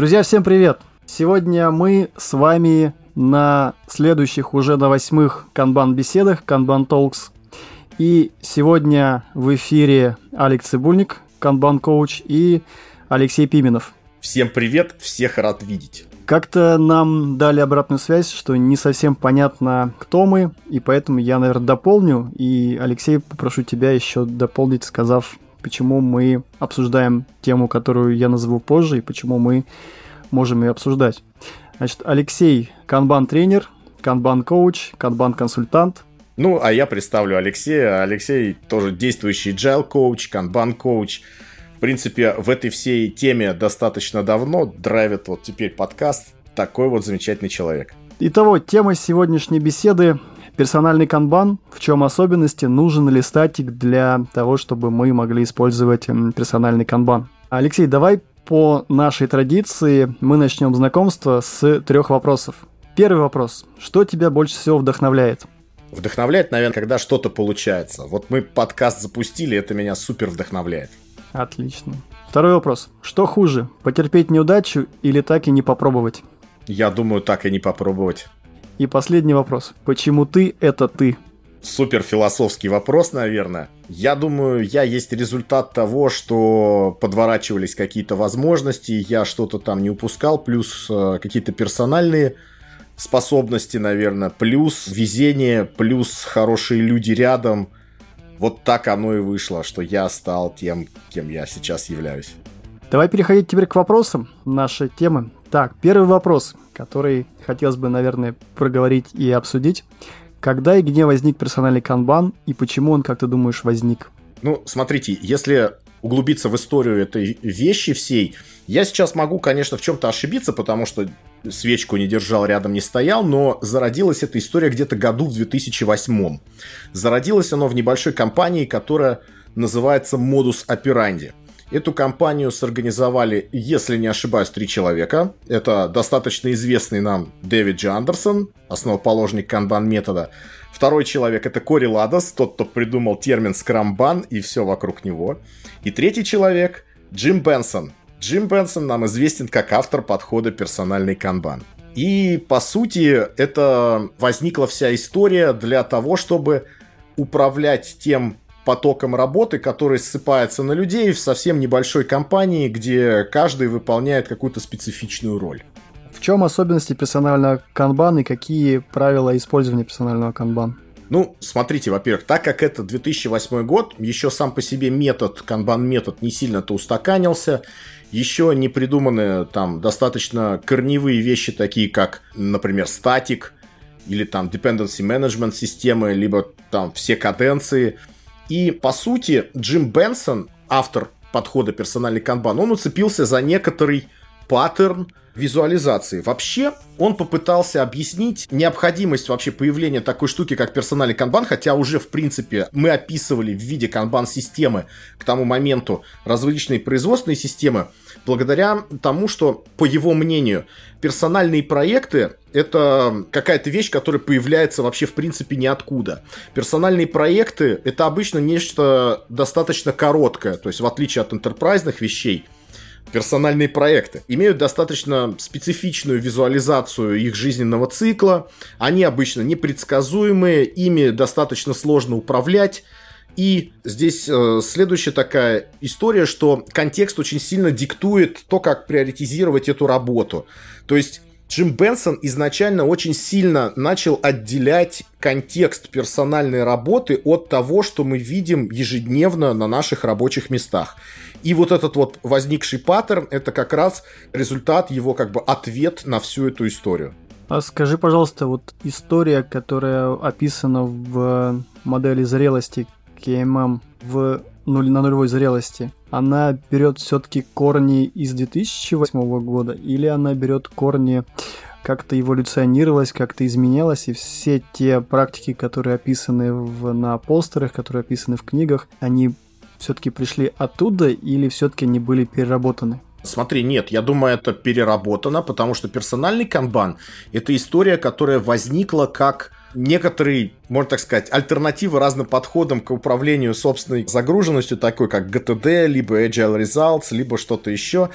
Друзья, всем привет! Сегодня мы с вами на следующих уже на восьмых канбан-беседах, канбан Talks. И сегодня в эфире Алекс Цибульник, канбан-коуч, и Алексей Пименов. Всем привет, всех рад видеть. Как-то нам дали обратную связь, что не совсем понятно, кто мы, и поэтому я, наверное, дополню. И, Алексей, попрошу тебя еще дополнить, сказав, почему мы обсуждаем тему, которую я назову позже, и почему мы можем ее обсуждать. Значит, Алексей – канбан-тренер, канбан-коуч, канбан-консультант. Ну, а я представлю Алексея. Алексей тоже действующий agile-коуч, канбан-коуч – в принципе, в этой всей теме достаточно давно драйвит вот теперь подкаст такой вот замечательный человек. Итого, тема сегодняшней беседы персональный канбан, в чем особенности, нужен ли статик для того, чтобы мы могли использовать персональный канбан. Алексей, давай по нашей традиции мы начнем знакомство с трех вопросов. Первый вопрос. Что тебя больше всего вдохновляет? Вдохновляет, наверное, когда что-то получается. Вот мы подкаст запустили, это меня супер вдохновляет. Отлично. Второй вопрос. Что хуже, потерпеть неудачу или так и не попробовать? Я думаю, так и не попробовать. И последний вопрос. Почему ты – это ты? Супер философский вопрос, наверное. Я думаю, я есть результат того, что подворачивались какие-то возможности, я что-то там не упускал, плюс э, какие-то персональные способности, наверное, плюс везение, плюс хорошие люди рядом – вот так оно и вышло, что я стал тем, кем я сейчас являюсь. Давай переходить теперь к вопросам нашей темы. Так, первый вопрос, который хотелось бы, наверное, проговорить и обсудить. Когда и где возник персональный канбан и почему он, как ты думаешь, возник? Ну, смотрите, если углубиться в историю этой вещи всей, я сейчас могу, конечно, в чем-то ошибиться, потому что свечку не держал, рядом не стоял, но зародилась эта история где-то году в 2008. Зародилась оно в небольшой компании, которая называется Modus Operandi. Эту компанию сорганизовали, если не ошибаюсь, три человека. Это достаточно известный нам Дэвид Джи Андерсон, основоположник канбан метода. Второй человек это Кори Ладос, тот, кто придумал термин скрамбан и все вокруг него. И третий человек Джим Бенсон, Джим Бенсон нам известен как автор подхода персональный канбан. И, по сути, это возникла вся история для того, чтобы управлять тем потоком работы, который ссыпается на людей в совсем небольшой компании, где каждый выполняет какую-то специфичную роль. В чем особенности персонального канбана и какие правила использования персонального канбана? Ну, смотрите, во-первых, так как это 2008 год, еще сам по себе метод, канбан-метод не сильно-то устаканился, еще не придуманы там достаточно корневые вещи, такие как, например, статик, или там dependency management системы, либо там все каденции. И, по сути, Джим Бенсон, автор подхода персональный канбан, он уцепился за некоторый паттерн визуализации. Вообще, он попытался объяснить необходимость вообще появления такой штуки, как персональный канбан, хотя уже, в принципе, мы описывали в виде канбан-системы к тому моменту различные производственные системы, благодаря тому, что, по его мнению, персональные проекты — это какая-то вещь, которая появляется вообще, в принципе, ниоткуда. Персональные проекты — это обычно нечто достаточно короткое, то есть в отличие от интерпрайзных вещей — персональные проекты имеют достаточно специфичную визуализацию их жизненного цикла. Они обычно непредсказуемые, ими достаточно сложно управлять. И здесь э, следующая такая история, что контекст очень сильно диктует то, как приоритизировать эту работу. То есть Джим Бенсон изначально очень сильно начал отделять контекст персональной работы от того, что мы видим ежедневно на наших рабочих местах. И вот этот вот возникший паттерн, это как раз результат его как бы ответ на всю эту историю. А скажи, пожалуйста, вот история, которая описана в модели зрелости KMM в нуль, на нулевой зрелости, она берет все-таки корни из 2008 года или она берет корни как-то эволюционировалась, как-то изменялась, и все те практики, которые описаны в, на постерах, которые описаны в книгах, они все-таки пришли оттуда или все-таки они были переработаны? Смотри, нет, я думаю, это переработано, потому что персональный канбан – это история, которая возникла как некоторый, можно так сказать, альтернативы разным подходам к управлению собственной загруженностью, такой как GTD, либо Agile Results, либо что-то еще.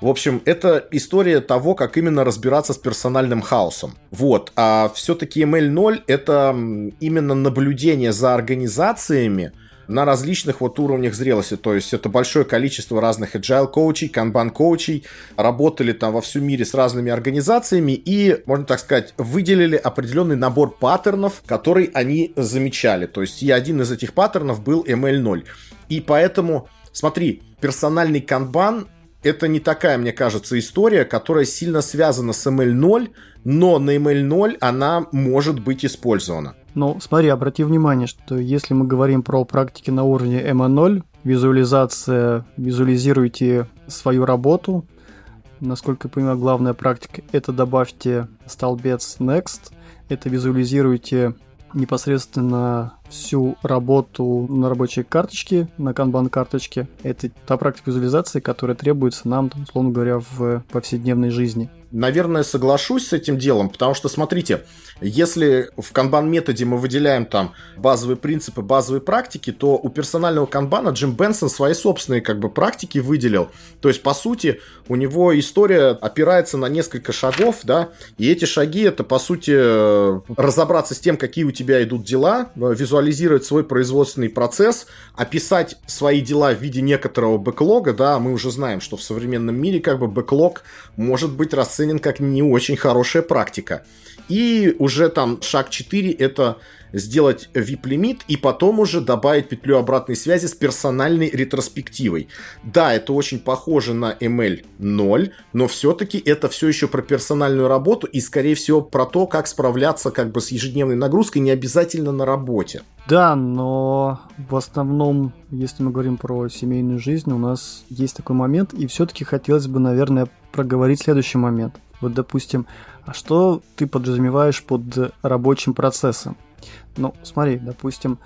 В общем, это история того, как именно разбираться с персональным хаосом. Вот. А все-таки ML0 это именно наблюдение за организациями, на различных вот уровнях зрелости. То есть это большое количество разных agile коучей, канбан коучей, работали там во всем мире с разными организациями и, можно так сказать, выделили определенный набор паттернов, который они замечали. То есть и один из этих паттернов был ML0. И поэтому, смотри, персональный канбан это не такая, мне кажется, история, которая сильно связана с ML0, но на ML0 она может быть использована. Ну, смотри, обрати внимание, что если мы говорим про практики на уровне MA0, визуализация, визуализируйте свою работу, насколько я понимаю, главная практика – это добавьте столбец Next, это визуализируйте непосредственно всю работу на рабочей карточке, на канбан-карточке. Это та практика визуализации, которая требуется нам, условно говоря, в повседневной жизни. Наверное, соглашусь с этим делом, потому что, смотрите, если в канбан-методе мы выделяем там базовые принципы, базовые практики, то у персонального канбана Джим Бенсон свои собственные как бы практики выделил. То есть, по сути, у него история опирается на несколько шагов, да, и эти шаги это, по сути, разобраться с тем, какие у тебя идут дела, визуализировать свой производственный процесс, описать свои дела в виде некоторого бэклога, да, мы уже знаем, что в современном мире как бы бэклог может быть расценен как не очень хорошая практика. И уже там шаг 4 это сделать VIP-лимит и потом уже добавить петлю обратной связи с персональной ретроспективой. Да, это очень похоже на ML 0, но все-таки это все еще про персональную работу и, скорее всего, про то, как справляться как бы с ежедневной нагрузкой, не обязательно на работе. Да, но в основном, если мы говорим про семейную жизнь, у нас есть такой момент, и все-таки хотелось бы, наверное, проговорить следующий момент. Вот, допустим, а что ты подразумеваешь под рабочим процессом? Ну, смотри, допустим,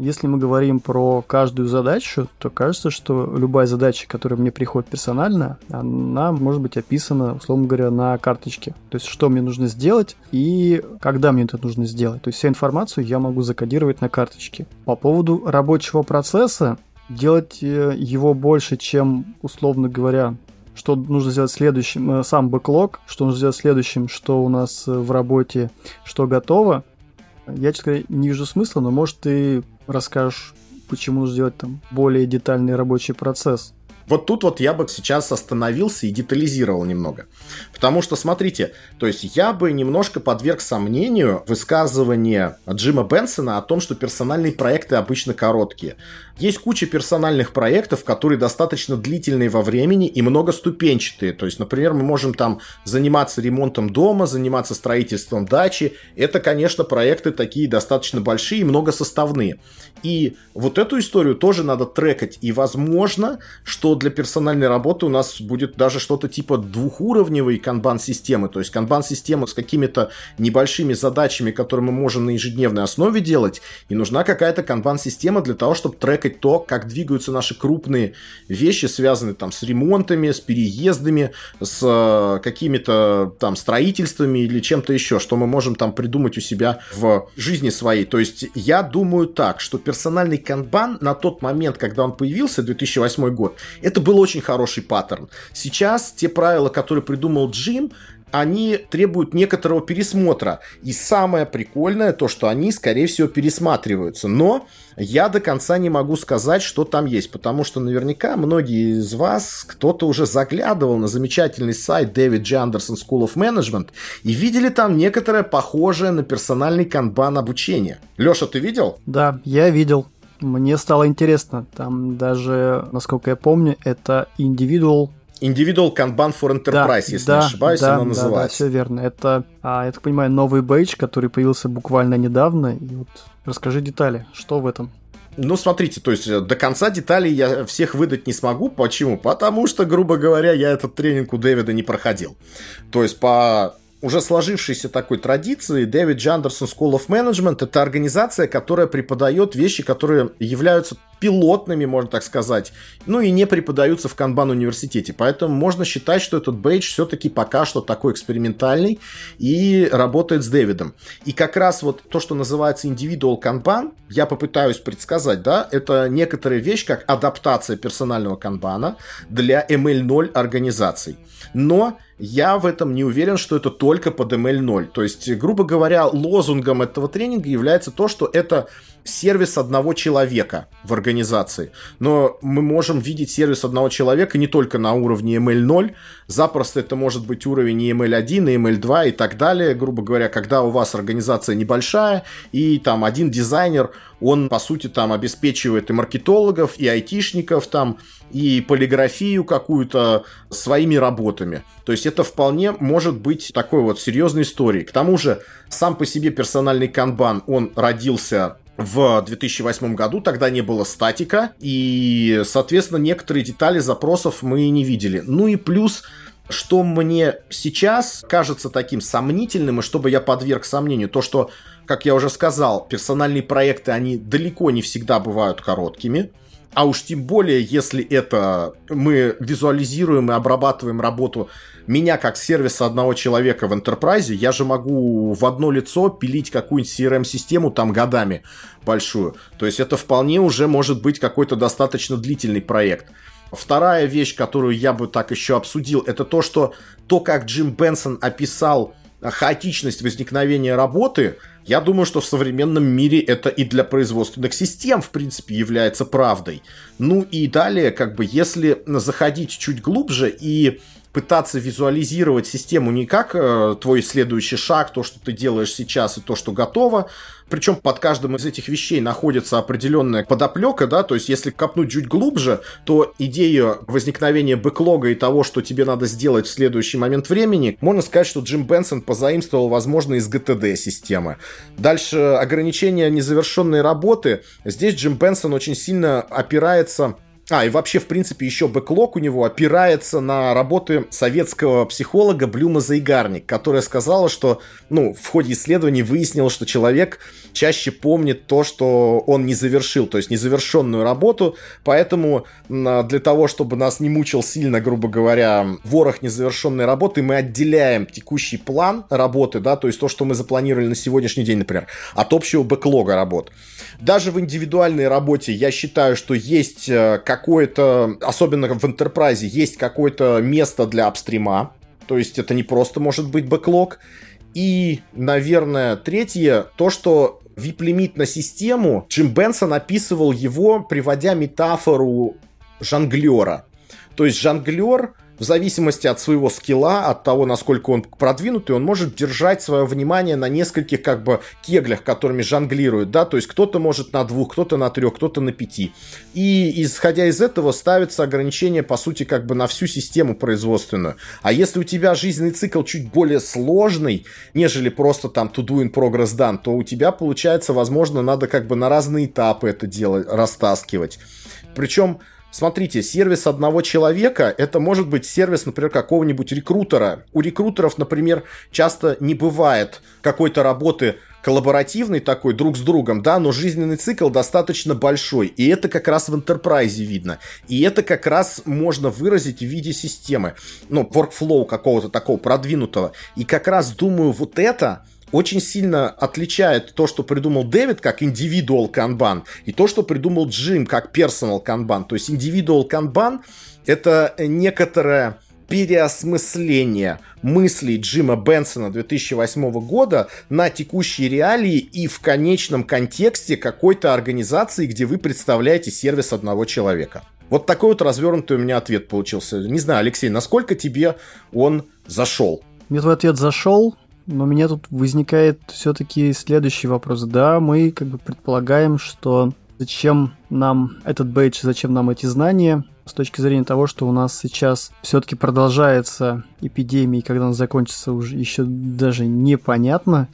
если мы говорим про каждую задачу, то кажется, что любая задача, которая мне приходит персонально, она может быть описана, условно говоря, на карточке. То есть, что мне нужно сделать и когда мне это нужно сделать. То есть, вся информацию я могу закодировать на карточке. По поводу рабочего процесса, делать э, его больше, чем, условно говоря, что нужно сделать следующим, э, сам бэклог, что нужно сделать следующим, что у нас э, в работе, что готово. Я, честно говоря, не вижу смысла, но может ты расскажешь, почему нужно сделать там более детальный рабочий процесс. Вот тут вот я бы сейчас остановился и детализировал немного. Потому что, смотрите, то есть я бы немножко подверг сомнению высказывание Джима Бенсона о том, что персональные проекты обычно короткие. Есть куча персональных проектов, которые достаточно длительные во времени и многоступенчатые. То есть, например, мы можем там заниматься ремонтом дома, заниматься строительством дачи. Это, конечно, проекты такие достаточно большие и многосоставные. И вот эту историю тоже надо трекать. И возможно, что для персональной работы у нас будет даже что-то типа двухуровневой канбан-системы. То есть канбан-система с какими-то небольшими задачами, которые мы можем на ежедневной основе делать. И нужна какая-то канбан-система для того, чтобы трекать то, как двигаются наши крупные вещи, связанные там с ремонтами, с переездами, с э, какими-то там строительствами или чем-то еще, что мы можем там придумать у себя в жизни своей. То есть я думаю так, что персональный канбан на тот момент, когда он появился, 2008 год, это был очень хороший паттерн. Сейчас те правила, которые придумал Джим, они требуют некоторого пересмотра. И самое прикольное то, что они, скорее всего, пересматриваются. Но я до конца не могу сказать, что там есть, потому что наверняка многие из вас, кто-то уже заглядывал на замечательный сайт David G. Anderson School of Management и видели там некоторое похожее на персональный канбан обучение. Леша, ты видел? Да, я видел. Мне стало интересно. Там даже, насколько я помню, это individual Individual Kanban for Enterprise, да, если да, не ошибаюсь, да, она называется. Да, да, все верно. Это, а, я так понимаю, новый бейдж, который появился буквально недавно. И вот расскажи детали, что в этом? Ну, смотрите, то есть э, до конца деталей я всех выдать не смогу. Почему? Потому что, грубо говоря, я этот тренинг у Дэвида не проходил. То есть по уже сложившейся такой традиции, Дэвид Джандерсон School of Management – это организация, которая преподает вещи, которые являются пилотными, можно так сказать, ну и не преподаются в Kanban университете. Поэтому можно считать, что этот бейдж все-таки пока что такой экспериментальный и работает с Дэвидом. И как раз вот то, что называется individual Kanban, я попытаюсь предсказать, да, это некоторая вещь, как адаптация персонального канбана для ML0 организаций. Но я в этом не уверен, что это только под ML0. То есть, грубо говоря, лозунгом этого тренинга является то, что это сервис одного человека в организации. Но мы можем видеть сервис одного человека не только на уровне ML0, запросто это может быть уровень и ML1, и ML2 и так далее. Грубо говоря, когда у вас организация небольшая, и там один дизайнер, он, по сути, там обеспечивает и маркетологов, и айтишников, там, и полиграфию какую-то своими работами. То есть это вполне может быть такой вот серьезной историей. К тому же, сам по себе персональный канбан, он родился в 2008 году, тогда не было статика, и, соответственно, некоторые детали запросов мы не видели. Ну и плюс что мне сейчас кажется таким сомнительным, и чтобы я подверг сомнению, то, что, как я уже сказал, персональные проекты, они далеко не всегда бывают короткими. А уж тем более, если это мы визуализируем и обрабатываем работу меня как сервиса одного человека в Enterprise, я же могу в одно лицо пилить какую-нибудь CRM-систему там годами большую. То есть это вполне уже может быть какой-то достаточно длительный проект. Вторая вещь, которую я бы так еще обсудил, это то, что то, как Джим Бенсон описал хаотичность возникновения работы, я думаю, что в современном мире это и для производственных систем, в принципе, является правдой. Ну и далее, как бы, если заходить чуть глубже и пытаться визуализировать систему не как э, твой следующий шаг, то, что ты делаешь сейчас и то, что готово, причем под каждым из этих вещей находится определенная подоплека, да, то есть если копнуть чуть глубже, то идея возникновения бэклога и того, что тебе надо сделать в следующий момент времени, можно сказать, что Джим Бенсон позаимствовал, возможно, из GTD-системы. Дальше ограничение незавершенной работы. Здесь Джим Бенсон очень сильно опирается а, и вообще, в принципе, еще бэклог у него опирается на работы советского психолога Блюма Зайгарник, которая сказала, что, ну, в ходе исследований выяснилось, что человек чаще помнит то, что он не завершил, то есть незавершенную работу, поэтому для того, чтобы нас не мучил сильно, грубо говоря, ворох незавершенной работы, мы отделяем текущий план работы, да, то есть то, что мы запланировали на сегодняшний день, например, от общего бэклога работ. Даже в индивидуальной работе я считаю, что есть э, как какое-то, особенно в Enterprise, есть какое-то место для апстрима. То есть это не просто может быть бэклог. И, наверное, третье, то, что VIP-лимит на систему, Джим Бенсон описывал его, приводя метафору жонглера. То есть жонглер в зависимости от своего скилла, от того, насколько он продвинутый, он может держать свое внимание на нескольких как бы кеглях, которыми жонглирует, да, то есть кто-то может на двух, кто-то на трех, кто-то на пяти. И исходя из этого ставится ограничение, по сути, как бы на всю систему производственную. А если у тебя жизненный цикл чуть более сложный, нежели просто там to do in progress done, то у тебя получается, возможно, надо как бы на разные этапы это делать, растаскивать. Причем Смотрите, сервис одного человека, это может быть сервис, например, какого-нибудь рекрутера. У рекрутеров, например, часто не бывает какой-то работы коллаборативный такой, друг с другом, да, но жизненный цикл достаточно большой. И это как раз в Enterprise видно. И это как раз можно выразить в виде системы, ну, workflow какого-то такого продвинутого. И как раз, думаю, вот это очень сильно отличает то, что придумал Дэвид как индивидуал канбан, и то, что придумал Джим как персонал канбан. То есть индивидуал канбан это некоторое переосмысление мыслей Джима Бенсона 2008 года на текущие реалии и в конечном контексте какой-то организации, где вы представляете сервис одного человека. Вот такой вот развернутый у меня ответ получился. Не знаю, Алексей, насколько тебе он зашел? Мне твой ответ зашел, но у меня тут возникает все-таки следующий вопрос. Да, мы как бы предполагаем, что зачем нам этот бейдж, зачем нам эти знания, с точки зрения того, что у нас сейчас все-таки продолжается эпидемия, и когда она закончится, уже еще даже непонятно.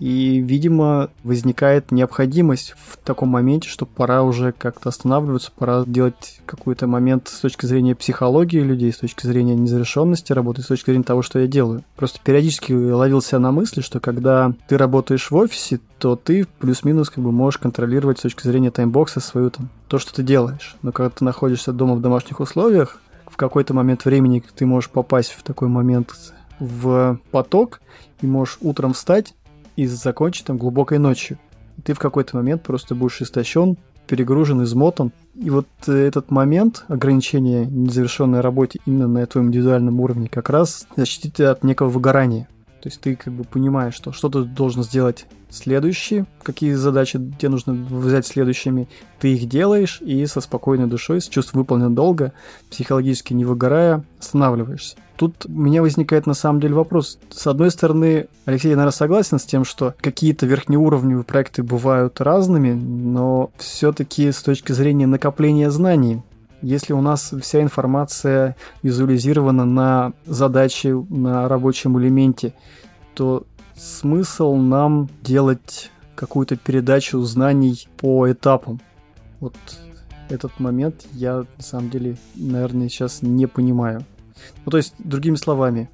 И, видимо, возникает необходимость в таком моменте, что пора уже как-то останавливаться, пора делать какой-то момент с точки зрения психологии людей, с точки зрения незавершенности работы, с точки зрения того, что я делаю. Просто периодически ловился на мысли, что когда ты работаешь в офисе, то ты плюс-минус как бы можешь контролировать с точки зрения таймбокса свою там то, что ты делаешь. Но когда ты находишься дома в домашних условиях, в какой-то момент времени ты можешь попасть в такой момент в поток и можешь утром встать и закончить там глубокой ночью. Ты в какой-то момент просто будешь истощен, перегружен, измотан. И вот э, этот момент ограничения незавершенной работе именно на твоем индивидуальном уровне как раз защитит тебя от некого выгорания. То есть ты как бы понимаешь, что что ты должен сделать следующие, какие задачи тебе нужно взять следующими, ты их делаешь и со спокойной душой, с чувством выполненного долга, психологически не выгорая, останавливаешься. Тут у меня возникает на самом деле вопрос. С одной стороны, Алексей, наверное, согласен с тем, что какие-то верхнеуровневые проекты бывают разными, но все-таки с точки зрения накопления знаний, если у нас вся информация визуализирована на задаче, на рабочем элементе, то смысл нам делать какую-то передачу знаний по этапам. Вот этот момент я на самом деле, наверное, сейчас не понимаю. Ну, то есть, другими словами,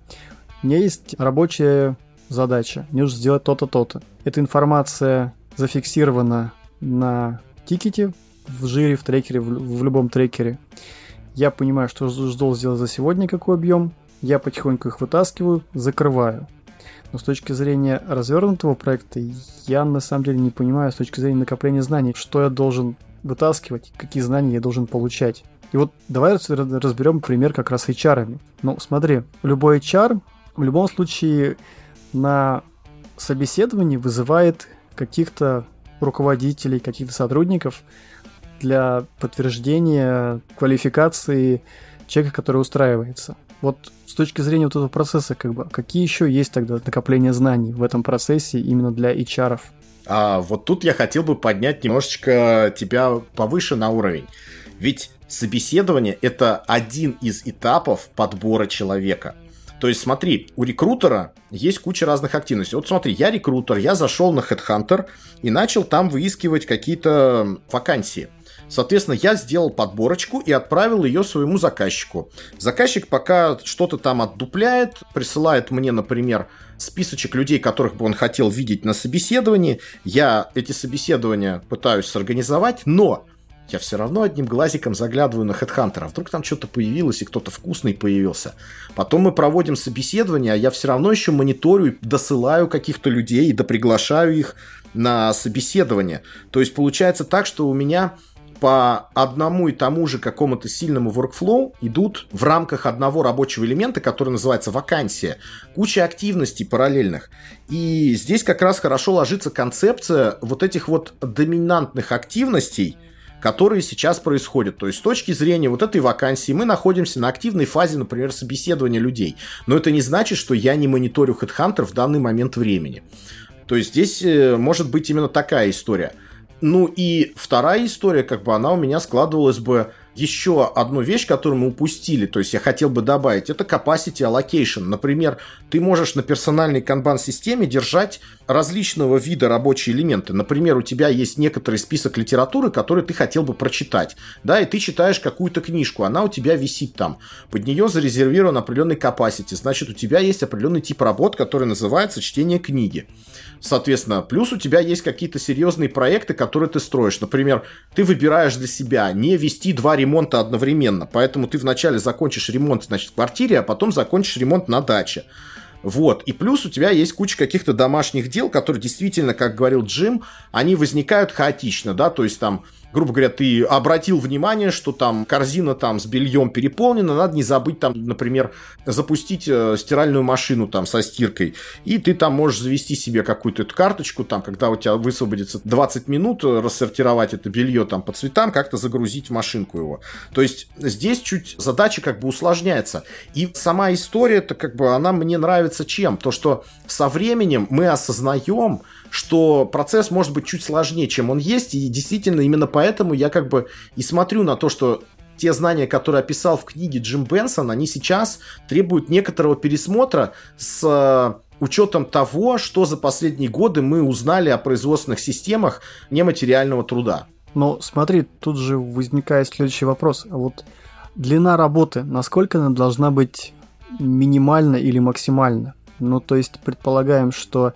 у меня есть рабочая задача, мне нужно сделать то-то, то-то. Эта информация зафиксирована на тикете, в жире, в трекере, в, в любом трекере. Я понимаю, что ждал сделать за сегодня, какой объем. Я потихоньку их вытаскиваю, закрываю. Но с точки зрения развернутого проекта, я на самом деле не понимаю с точки зрения накопления знаний, что я должен вытаскивать, какие знания я должен получать. И вот давай разберем пример как раз с HR. Ну, смотри, любой HR в любом случае на собеседовании вызывает каких-то руководителей, каких-то сотрудников для подтверждения квалификации человека, который устраивается. Вот с точки зрения вот этого процесса, как бы, какие еще есть тогда накопления знаний в этом процессе именно для HR? А вот тут я хотел бы поднять немножечко тебя повыше на уровень. Ведь собеседование – это один из этапов подбора человека. То есть смотри, у рекрутера есть куча разных активностей. Вот смотри, я рекрутер, я зашел на Headhunter и начал там выискивать какие-то вакансии. Соответственно, я сделал подборочку и отправил ее своему заказчику. Заказчик пока что-то там отдупляет, присылает мне, например, списочек людей, которых бы он хотел видеть на собеседовании. Я эти собеседования пытаюсь сорганизовать, но я все равно одним глазиком заглядываю на HeadHunter, а вдруг там что-то появилось и кто-то вкусный появился. Потом мы проводим собеседование, а я все равно еще мониторю, досылаю каких-то людей и доприглашаю их на собеседование. То есть получается так, что у меня по одному и тому же какому-то сильному workflow идут в рамках одного рабочего элемента, который называется вакансия, куча активностей параллельных. И здесь как раз хорошо ложится концепция вот этих вот доминантных активностей, которые сейчас происходят. То есть с точки зрения вот этой вакансии мы находимся на активной фазе, например, собеседования людей. Но это не значит, что я не мониторю HeadHunter в данный момент времени. То есть здесь э, может быть именно такая история – ну и вторая история, как бы она у меня складывалась бы еще одну вещь, которую мы упустили, то есть я хотел бы добавить, это capacity allocation. Например, ты можешь на персональной канбан-системе держать различного вида рабочие элементы. Например, у тебя есть некоторый список литературы, который ты хотел бы прочитать, да, и ты читаешь какую-то книжку, она у тебя висит там, под нее зарезервирован определенный capacity, значит, у тебя есть определенный тип работ, который называется чтение книги. Соответственно, плюс у тебя есть какие-то серьезные проекты, которые ты строишь. Например, ты выбираешь для себя не вести два ремонта одновременно, поэтому ты вначале закончишь ремонт, значит, в квартире, а потом закончишь ремонт на даче. Вот. И плюс у тебя есть куча каких-то домашних дел, которые действительно, как говорил Джим, они возникают хаотично, да, то есть там грубо говоря, ты обратил внимание, что там корзина там с бельем переполнена, надо не забыть там, например, запустить э, стиральную машину там со стиркой, и ты там можешь завести себе какую-то эту карточку, там, когда у тебя высвободится 20 минут, э, рассортировать это белье там по цветам, как-то загрузить в машинку его. То есть здесь чуть задача как бы усложняется. И сама история, это как бы она мне нравится чем? То, что со временем мы осознаем, что процесс может быть чуть сложнее, чем он есть, и действительно именно поэтому я как бы и смотрю на то, что те знания, которые описал в книге Джим Бенсон, они сейчас требуют некоторого пересмотра с учетом того, что за последние годы мы узнали о производственных системах нематериального труда. Но смотри, тут же возникает следующий вопрос. Вот длина работы, насколько она должна быть минимальна или максимальна? Ну, то есть предполагаем, что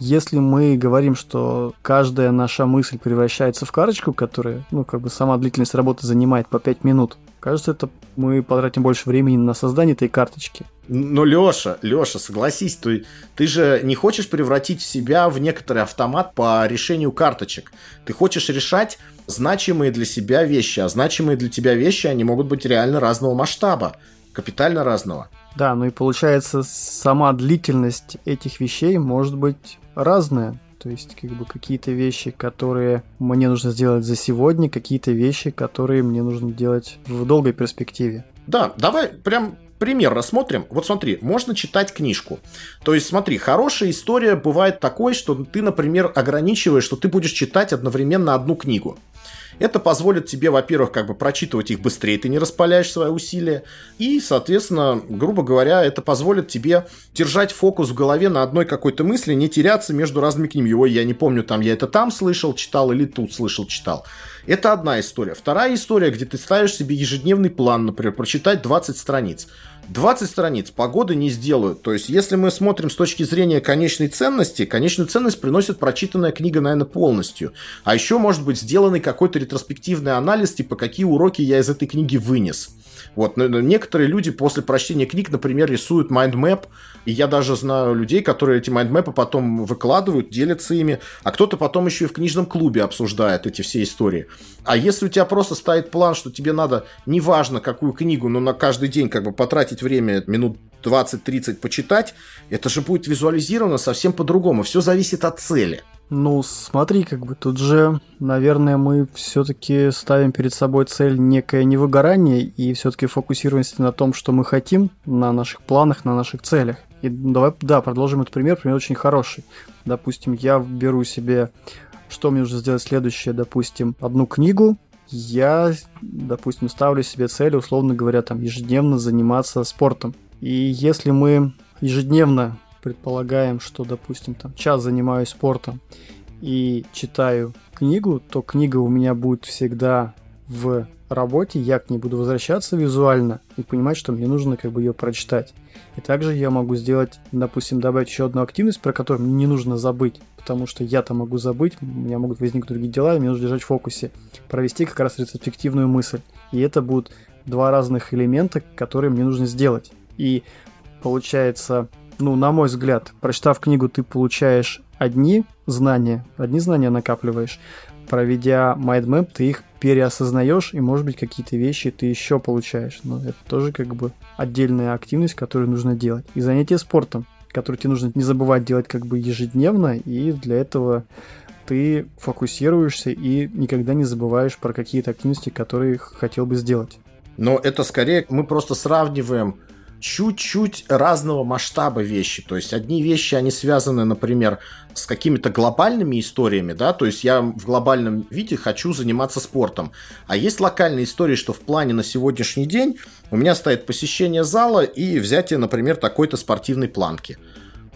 если мы говорим, что каждая наша мысль превращается в карточку, которая, ну, как бы сама длительность работы занимает по 5 минут, кажется, это мы потратим больше времени на создание этой карточки. Но, Леша, Леша, согласись, ты, ты же не хочешь превратить себя в некоторый автомат по решению карточек. Ты хочешь решать значимые для себя вещи, а значимые для тебя вещи, они могут быть реально разного масштаба, капитально разного. Да, ну и получается, сама длительность этих вещей может быть разная. То есть, как бы какие-то вещи, которые мне нужно сделать за сегодня, какие-то вещи, которые мне нужно делать в долгой перспективе. Да, давай прям пример рассмотрим. Вот смотри, можно читать книжку. То есть смотри, хорошая история бывает такой, что ты, например, ограничиваешь, что ты будешь читать одновременно одну книгу. Это позволит тебе, во-первых, как бы прочитывать их быстрее, ты не распаляешь свои усилия. И, соответственно, грубо говоря, это позволит тебе держать фокус в голове на одной какой-то мысли, не теряться между разными книгами. Ой, я не помню, там я это там слышал, читал или тут слышал, читал. Это одна история. Вторая история, где ты ставишь себе ежедневный план, например, прочитать 20 страниц. 20 страниц погоды не сделают. То есть, если мы смотрим с точки зрения конечной ценности, конечную ценность приносит прочитанная книга, наверное, полностью. А еще, может быть, сделанный какой-то ретроспективный анализ, типа, какие уроки я из этой книги вынес. Вот, некоторые люди после прочтения книг, например, рисуют mind map, и я даже знаю людей, которые эти mind map ы потом выкладывают, делятся ими, а кто-то потом еще и в книжном клубе обсуждает эти все истории. А если у тебя просто стоит план, что тебе надо, неважно какую книгу, но на каждый день как бы потратить время минут 20-30 почитать, это же будет визуализировано совсем по-другому. Все зависит от цели. Ну, смотри, как бы тут же, наверное, мы все-таки ставим перед собой цель некое невыгорание и все-таки фокусируемся на том, что мы хотим, на наших планах, на наших целях. И давай, да, продолжим этот пример, пример очень хороший. Допустим, я беру себе, что мне нужно сделать следующее, допустим, одну книгу, я, допустим, ставлю себе цель, условно говоря, там, ежедневно заниматься спортом. И если мы ежедневно предполагаем, что, допустим, там час занимаюсь спортом и читаю книгу, то книга у меня будет всегда в работе, я к ней буду возвращаться визуально и понимать, что мне нужно как бы ее прочитать. И также я могу сделать, допустим, добавить еще одну активность, про которую мне не нужно забыть, потому что я-то могу забыть, у меня могут возникнуть другие дела, и мне нужно держать в фокусе, провести как раз ретроспективную мысль. И это будут два разных элемента, которые мне нужно сделать. И получается, ну, на мой взгляд, прочитав книгу, ты получаешь одни знания, одни знания накапливаешь. Проведя mindmap, ты их переосознаешь, и, может быть, какие-то вещи ты еще получаешь. Но это тоже как бы отдельная активность, которую нужно делать. И занятие спортом, которое тебе нужно не забывать делать как бы ежедневно, и для этого ты фокусируешься и никогда не забываешь про какие-то активности, которые хотел бы сделать. Но это скорее мы просто сравниваем чуть-чуть разного масштаба вещи. То есть одни вещи, они связаны, например, с какими-то глобальными историями, да, то есть я в глобальном виде хочу заниматься спортом. А есть локальные истории, что в плане на сегодняшний день у меня стоит посещение зала и взятие, например, такой-то спортивной планки.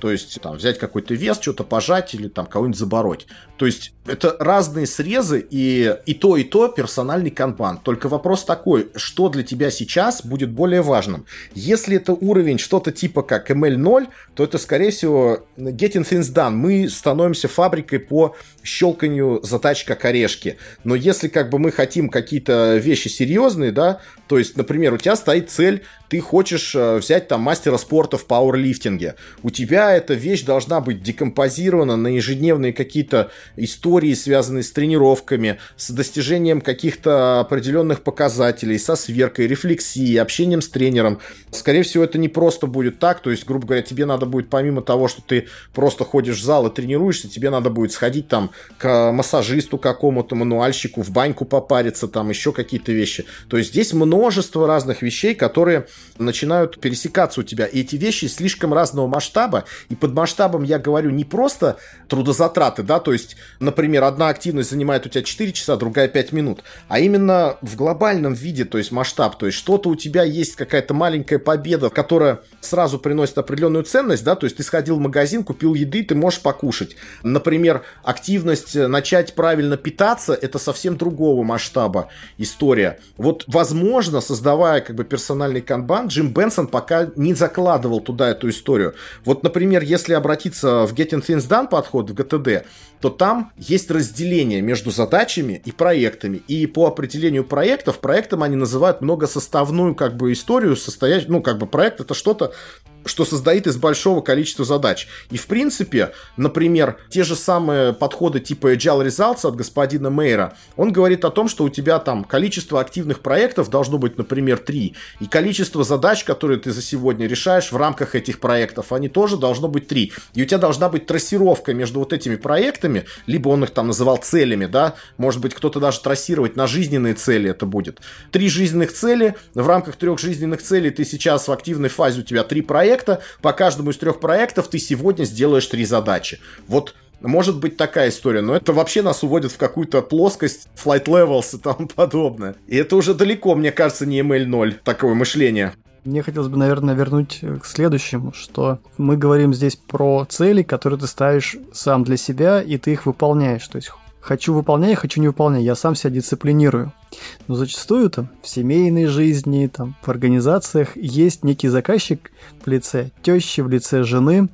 То есть там взять какой-то вес, что-то пожать или там кого-нибудь забороть. То есть это разные срезы, и, и то, и то персональный канбан. Только вопрос такой, что для тебя сейчас будет более важным? Если это уровень что-то типа как ML0, то это, скорее всего, getting things done. Мы становимся фабрикой по щелканью затачка как орешки. Но если как бы мы хотим какие-то вещи серьезные, да, то есть, например, у тебя стоит цель, ты хочешь э, взять там мастера спорта в пауэрлифтинге. У тебя эта вещь должна быть декомпозирована на ежедневные какие-то истории, связанные с тренировками, с достижением каких-то определенных показателей, со сверкой, рефлексией, общением с тренером. Скорее всего, это не просто будет так, то есть, грубо говоря, тебе надо будет, помимо того, что ты просто ходишь в зал и тренируешься, тебе надо будет сходить там к массажисту какому-то, мануальщику, в баньку попариться, там еще какие-то вещи. То есть здесь множество разных вещей, которые начинают пересекаться у тебя. И эти вещи слишком разного масштаба. И под масштабом я говорю не просто трудозатраты, да, то есть, например, одна активность занимает у тебя 4 часа, другая 5 минут, а именно в глобальном виде, то есть масштаб, то есть что-то у тебя есть какая-то маленькая победа, которая сразу приносит определенную ценность, да, то есть ты сходил в магазин, купил еды, ты можешь покушать. Например, активность э, начать правильно питаться, это совсем другого масштаба история. Вот, возможно, создавая как бы персональный канбан, Джим Бенсон пока не закладывал туда эту историю. Вот, например, если обратиться в Getting Things Done подход в GTD, то там есть разделение между задачами и проектами. И по определению проектов, проектом они называют многосоставную как бы историю, состоящую, ну, как бы проект это что-то, что создает из большого количества задач. И, в принципе, например, те же самые подходы типа Agile Results от господина Мейера, он говорит о том, что у тебя там количество активных проектов должно быть, например, 3, и количество задач, которые ты за сегодня решаешь в рамках этих проектов, они тоже должно быть 3. И у тебя должна быть трассировка между вот этими проектами, либо он их там называл целями, да, может быть, кто-то даже трассировать на жизненные цели это будет. Три жизненных цели, в рамках трех жизненных целей ты сейчас в активной фазе, у тебя три проекта, проекта, по каждому из трех проектов ты сегодня сделаешь три задачи. Вот может быть такая история, но это вообще нас уводит в какую-то плоскость flight levels и тому подобное. И это уже далеко, мне кажется, не ML0, такое мышление. Мне хотелось бы, наверное, вернуть к следующему, что мы говорим здесь про цели, которые ты ставишь сам для себя, и ты их выполняешь. То есть хочу выполняй, хочу не выполняй, я сам себя дисциплинирую. Но зачастую там в семейной жизни, там в организациях есть некий заказчик в лице тещи, в лице жены,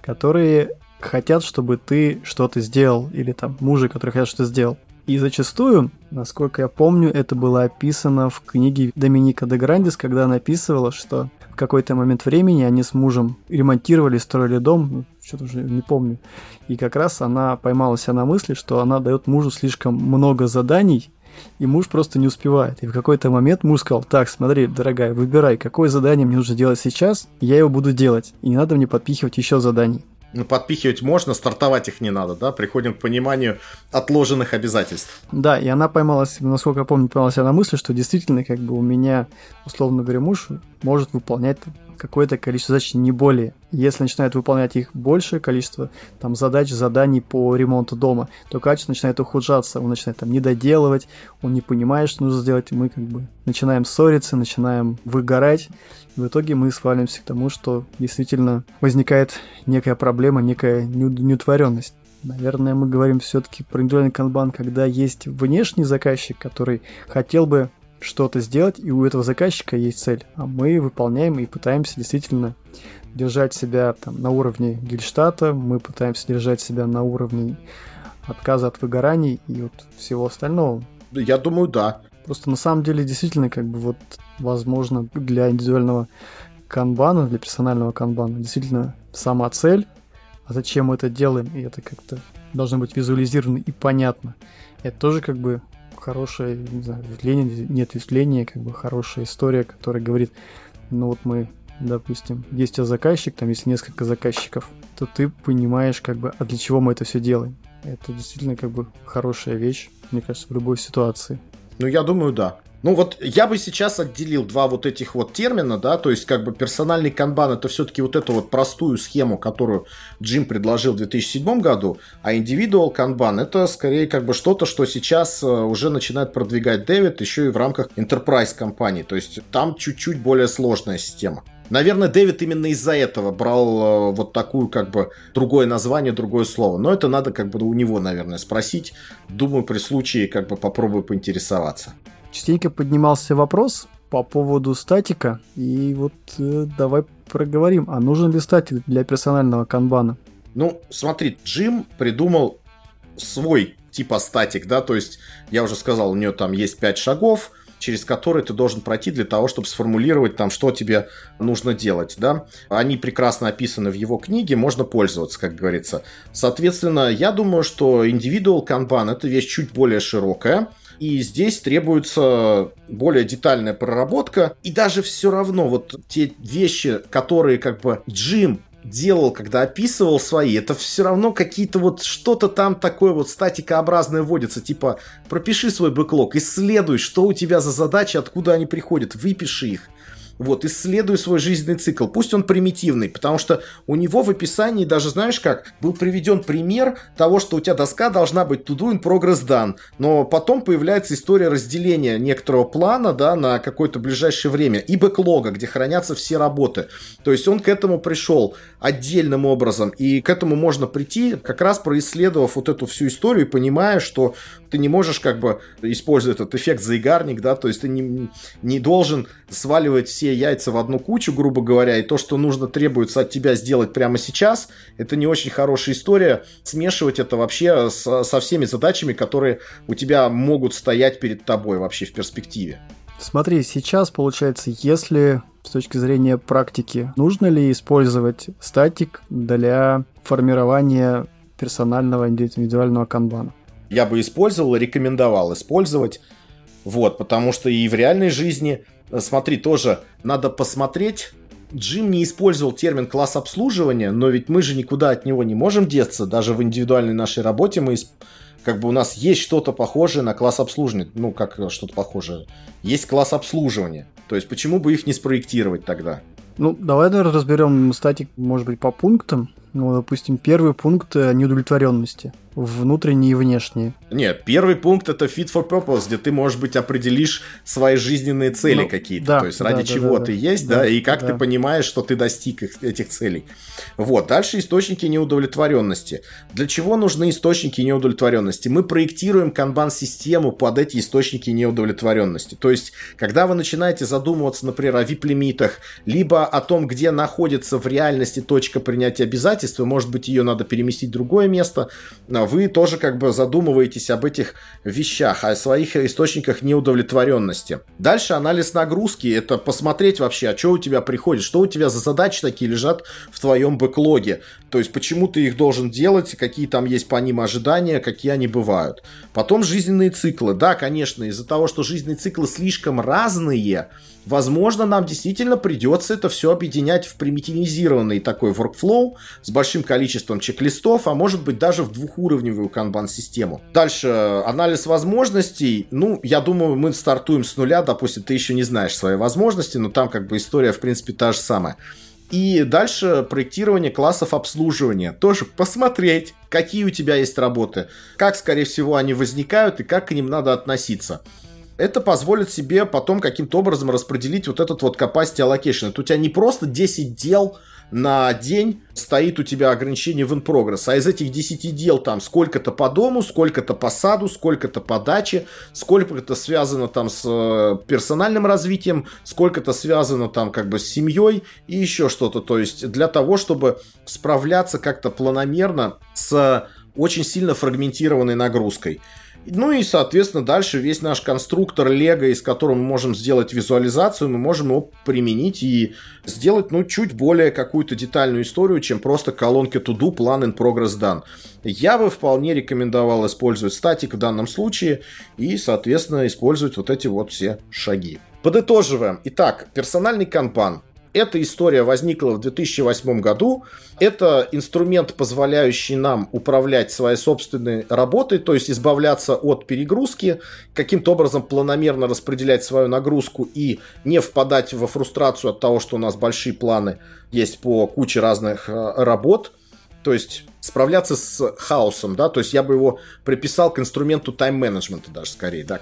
которые хотят, чтобы ты что-то сделал, или там мужи, которые хотят, что ты сделал. И зачастую, насколько я помню, это было описано в книге Доминика де Грандис, когда она описывала, что в какой-то момент времени они с мужем ремонтировали, строили дом, ну, что-то уже не помню. И как раз она поймала себя на мысли, что она дает мужу слишком много заданий, и муж просто не успевает. И в какой-то момент муж сказал, так, смотри, дорогая, выбирай, какое задание мне нужно делать сейчас, и я его буду делать. И не надо мне подпихивать еще заданий. Ну, подпихивать можно, стартовать их не надо, да? Приходим к пониманию отложенных обязательств. Да, и она поймалась, насколько я помню, поймалась на мысли, что действительно, как бы у меня, условно говоря, муж может выполнять какое-то количество задач, не более. Если начинает выполнять их большее количество там, задач, заданий по ремонту дома, то качество начинает ухудшаться. Он начинает там недоделывать, он не понимает, что нужно сделать. Мы как бы начинаем ссориться, начинаем выгорать. И в итоге мы свалимся к тому, что действительно возникает некая проблема, некая неудовлетворенность. Наверное, мы говорим все-таки про индивидуальный канбан, когда есть внешний заказчик, который хотел бы что-то сделать, и у этого заказчика есть цель, а мы выполняем и пытаемся действительно держать себя там на уровне Гельштата, мы пытаемся держать себя на уровне отказа от выгораний и вот всего остального. Я думаю, да. Просто на самом деле действительно как бы вот возможно для индивидуального канбана, для персонального канбана действительно сама цель, а зачем мы это делаем, и это как-то должно быть визуализировано и понятно. Это тоже как бы хорошее, не знаю, ветвление, нет ветвления, как бы хорошая история, которая говорит, ну вот мы, допустим, есть у тебя заказчик, там есть несколько заказчиков, то ты понимаешь, как бы, а для чего мы это все делаем. Это действительно как бы хорошая вещь, мне кажется, в любой ситуации. Ну, я думаю, да. Ну вот я бы сейчас отделил два вот этих вот термина, да, то есть как бы персональный канбан это все-таки вот эту вот простую схему, которую Джим предложил в 2007 году, а индивидуал канбан это скорее как бы что-то, что сейчас э, уже начинает продвигать Дэвид еще и в рамках enterprise компании, то есть там чуть-чуть более сложная система. Наверное, Дэвид именно из-за этого брал э, вот такую, как бы, другое название, другое слово. Но это надо, как бы, у него, наверное, спросить. Думаю, при случае, как бы, попробую поинтересоваться частенько поднимался вопрос по поводу статика, и вот э, давай проговорим, а нужен ли статик для персонального канбана? Ну, смотри, Джим придумал свой типа статик, да, то есть, я уже сказал, у нее там есть 5 шагов, через которые ты должен пройти для того, чтобы сформулировать там, что тебе нужно делать, да. Они прекрасно описаны в его книге, можно пользоваться, как говорится. Соответственно, я думаю, что individual Kanban это вещь чуть более широкая, и здесь требуется более детальная проработка. И даже все равно вот те вещи, которые как бы Джим делал, когда описывал свои, это все равно какие-то вот что-то там такое вот статикообразное вводится, типа пропиши свой бэклог, исследуй, что у тебя за задачи, откуда они приходят, выпиши их. Вот, исследуй свой жизненный цикл. Пусть он примитивный, потому что у него в описании даже, знаешь как, был приведен пример того, что у тебя доска должна быть to do in progress done. Но потом появляется история разделения некоторого плана, да, на какое-то ближайшее время. И бэклога, где хранятся все работы. То есть он к этому пришел отдельным образом. И к этому можно прийти, как раз происследовав вот эту всю историю, понимая, что ты не можешь как бы использовать этот эффект заигарник, да, то есть ты не, не должен сваливать все яйца в одну кучу, грубо говоря, и то, что нужно требуется от тебя сделать прямо сейчас, это не очень хорошая история. Смешивать это вообще с, со всеми задачами, которые у тебя могут стоять перед тобой вообще в перспективе. Смотри, сейчас получается, если с точки зрения практики, нужно ли использовать статик для формирования персонального индивидуального канбана? Я бы использовал, рекомендовал использовать. Вот, потому что и в реальной жизни, смотри, тоже надо посмотреть. Джим не использовал термин класс обслуживания, но ведь мы же никуда от него не можем деться. Даже в индивидуальной нашей работе мы как бы у нас есть что-то похожее на класс обслуживания. Ну, как что-то похожее. Есть класс обслуживания. То есть, почему бы их не спроектировать тогда? Ну, давай, наверное, разберем статик, может быть, по пунктам. Ну, допустим, первый пункт неудовлетворенности внутренние и внешние. Нет, первый пункт это fit for purpose, где ты, может быть, определишь свои жизненные цели ну, какие-то. Да, То есть ради да, чего да, ты да, есть, да, да, и как да. ты понимаешь, что ты достиг этих целей. Вот. Дальше источники неудовлетворенности. Для чего нужны источники неудовлетворенности? Мы проектируем канбан-систему под эти источники неудовлетворенности. То есть, когда вы начинаете задумываться, например, о вип-лимитах, либо о том, где находится в реальности точка принятия обязательств, может быть, ее надо переместить в другое место, вы тоже как бы задумываетесь об этих вещах, о своих источниках неудовлетворенности. Дальше анализ нагрузки, это посмотреть вообще, а что у тебя приходит, что у тебя за задачи такие лежат в твоем бэклоге, то есть почему ты их должен делать, какие там есть по ним ожидания, какие они бывают. Потом жизненные циклы, да, конечно, из-за того, что жизненные циклы слишком разные, Возможно, нам действительно придется это все объединять в примитивизированный такой workflow с большим количеством чек-листов, а может быть даже в двухуровневую канбан-систему. Дальше анализ возможностей. Ну, я думаю, мы стартуем с нуля. Допустим, ты еще не знаешь свои возможности, но там как бы история, в принципе, та же самая. И дальше проектирование классов обслуживания. Тоже посмотреть, какие у тебя есть работы, как, скорее всего, они возникают и как к ним надо относиться это позволит себе потом каким-то образом распределить вот этот вот capacity allocation. Это у тебя не просто 10 дел на день стоит у тебя ограничение в in-progress, а из этих 10 дел там сколько-то по дому, сколько-то по саду, сколько-то по даче, сколько-то связано там с э, персональным развитием, сколько-то связано там как бы с семьей и еще что-то. То есть для того, чтобы справляться как-то планомерно с очень сильно фрагментированной нагрузкой. Ну и, соответственно, дальше весь наш конструктор Лего, из которого мы можем сделать визуализацию, мы можем его применить и сделать, ну, чуть более какую-то детальную историю, чем просто колонки to do, plan in progress done. Я бы вполне рекомендовал использовать статик в данном случае и, соответственно, использовать вот эти вот все шаги. Подытоживаем. Итак, персональный канбан. Эта история возникла в 2008 году. Это инструмент, позволяющий нам управлять своей собственной работой, то есть избавляться от перегрузки, каким-то образом планомерно распределять свою нагрузку и не впадать во фрустрацию от того, что у нас большие планы есть по куче разных э, работ. То есть справляться с хаосом, да, то есть я бы его приписал к инструменту тайм-менеджмента даже скорее, да,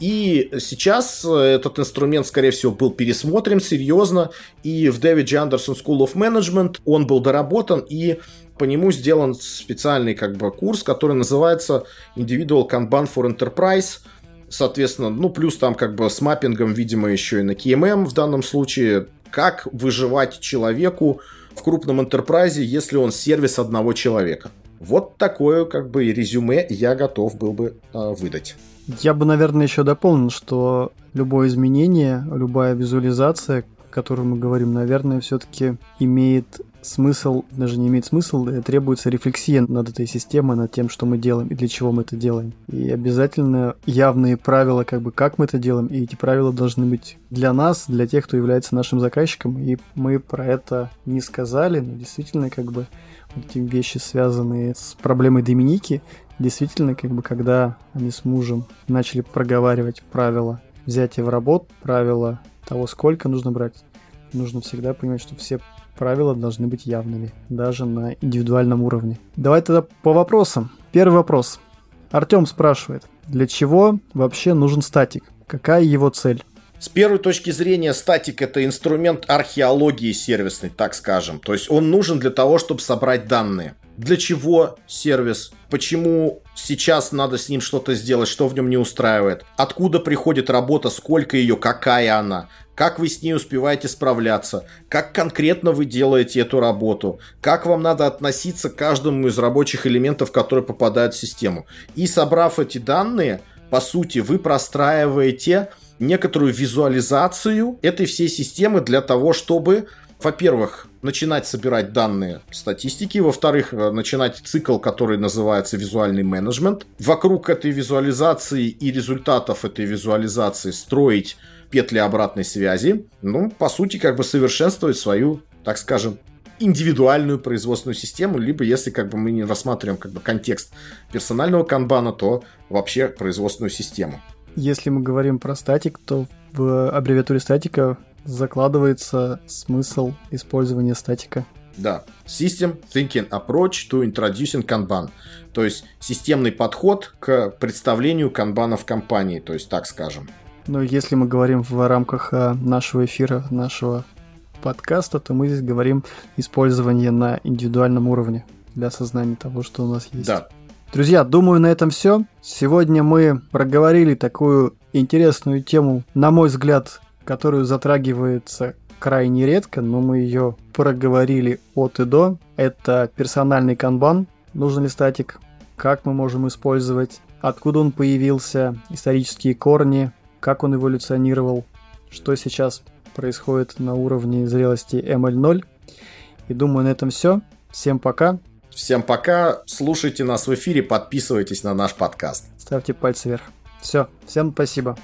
и сейчас э, этот инструмент, скорее всего, был пересмотрен серьезно, и в Дэвид Андерсон School of Management он был доработан, и по нему сделан специальный как бы курс, который называется Individual Kanban for Enterprise. Соответственно, ну плюс там как бы с маппингом, видимо, еще и на KMM в данном случае, как выживать человеку в крупном интерпрайзе, если он сервис одного человека. Вот такое как бы резюме я готов был бы э, выдать. Я бы, наверное, еще дополнил, что любое изменение, любая визуализация, о которой мы говорим, наверное, все-таки имеет смысл, даже не имеет смысл, э, требуется рефлексия над этой системой, над тем, что мы делаем и для чего мы это делаем. И обязательно явные правила, как бы как мы это делаем, и эти правила должны быть для нас, для тех, кто является нашим заказчиком, и мы про это не сказали, но действительно как бы эти вещи, связанные с проблемой Доминики, действительно, как бы, когда они с мужем начали проговаривать правила взятия в работу, правила того, сколько нужно брать, нужно всегда понимать, что все правила должны быть явными, даже на индивидуальном уровне. Давай тогда по вопросам. Первый вопрос. Артем спрашивает, для чего вообще нужен статик? Какая его цель? С первой точки зрения, статик это инструмент археологии сервисной, так скажем. То есть он нужен для того, чтобы собрать данные. Для чего сервис? Почему сейчас надо с ним что-то сделать? Что в нем не устраивает? Откуда приходит работа? Сколько ее? Какая она? Как вы с ней успеваете справляться? Как конкретно вы делаете эту работу? Как вам надо относиться к каждому из рабочих элементов, которые попадают в систему? И собрав эти данные, по сути, вы простраиваете некоторую визуализацию этой всей системы для того, чтобы, во-первых, начинать собирать данные статистики, во-вторых, э, начинать цикл, который называется визуальный менеджмент. Вокруг этой визуализации и результатов этой визуализации строить петли обратной связи, ну, по сути, как бы совершенствовать свою, так скажем, индивидуальную производственную систему, либо если как бы мы не рассматриваем как бы контекст персонального канбана, то вообще производственную систему. Если мы говорим про статик, то в аббревиатуре статика закладывается смысл использования статика. Да. System Thinking Approach to Introducing Kanban. То есть системный подход к представлению канбана в компании, то есть так скажем. Но если мы говорим в рамках э, нашего эфира, нашего подкаста, то мы здесь говорим использование на индивидуальном уровне для осознания того, что у нас есть. Да. Друзья, думаю, на этом все. Сегодня мы проговорили такую интересную тему, на мой взгляд, которую затрагивается крайне редко, но мы ее проговорили от и до. Это персональный канбан. Нужен ли статик? Как мы можем использовать? Откуда он появился? Исторические корни? Как он эволюционировал, что сейчас происходит на уровне зрелости ML0. И думаю, на этом все. Всем пока. Всем пока. Слушайте нас в эфире, подписывайтесь на наш подкаст. Ставьте пальцы вверх. Все, всем спасибо.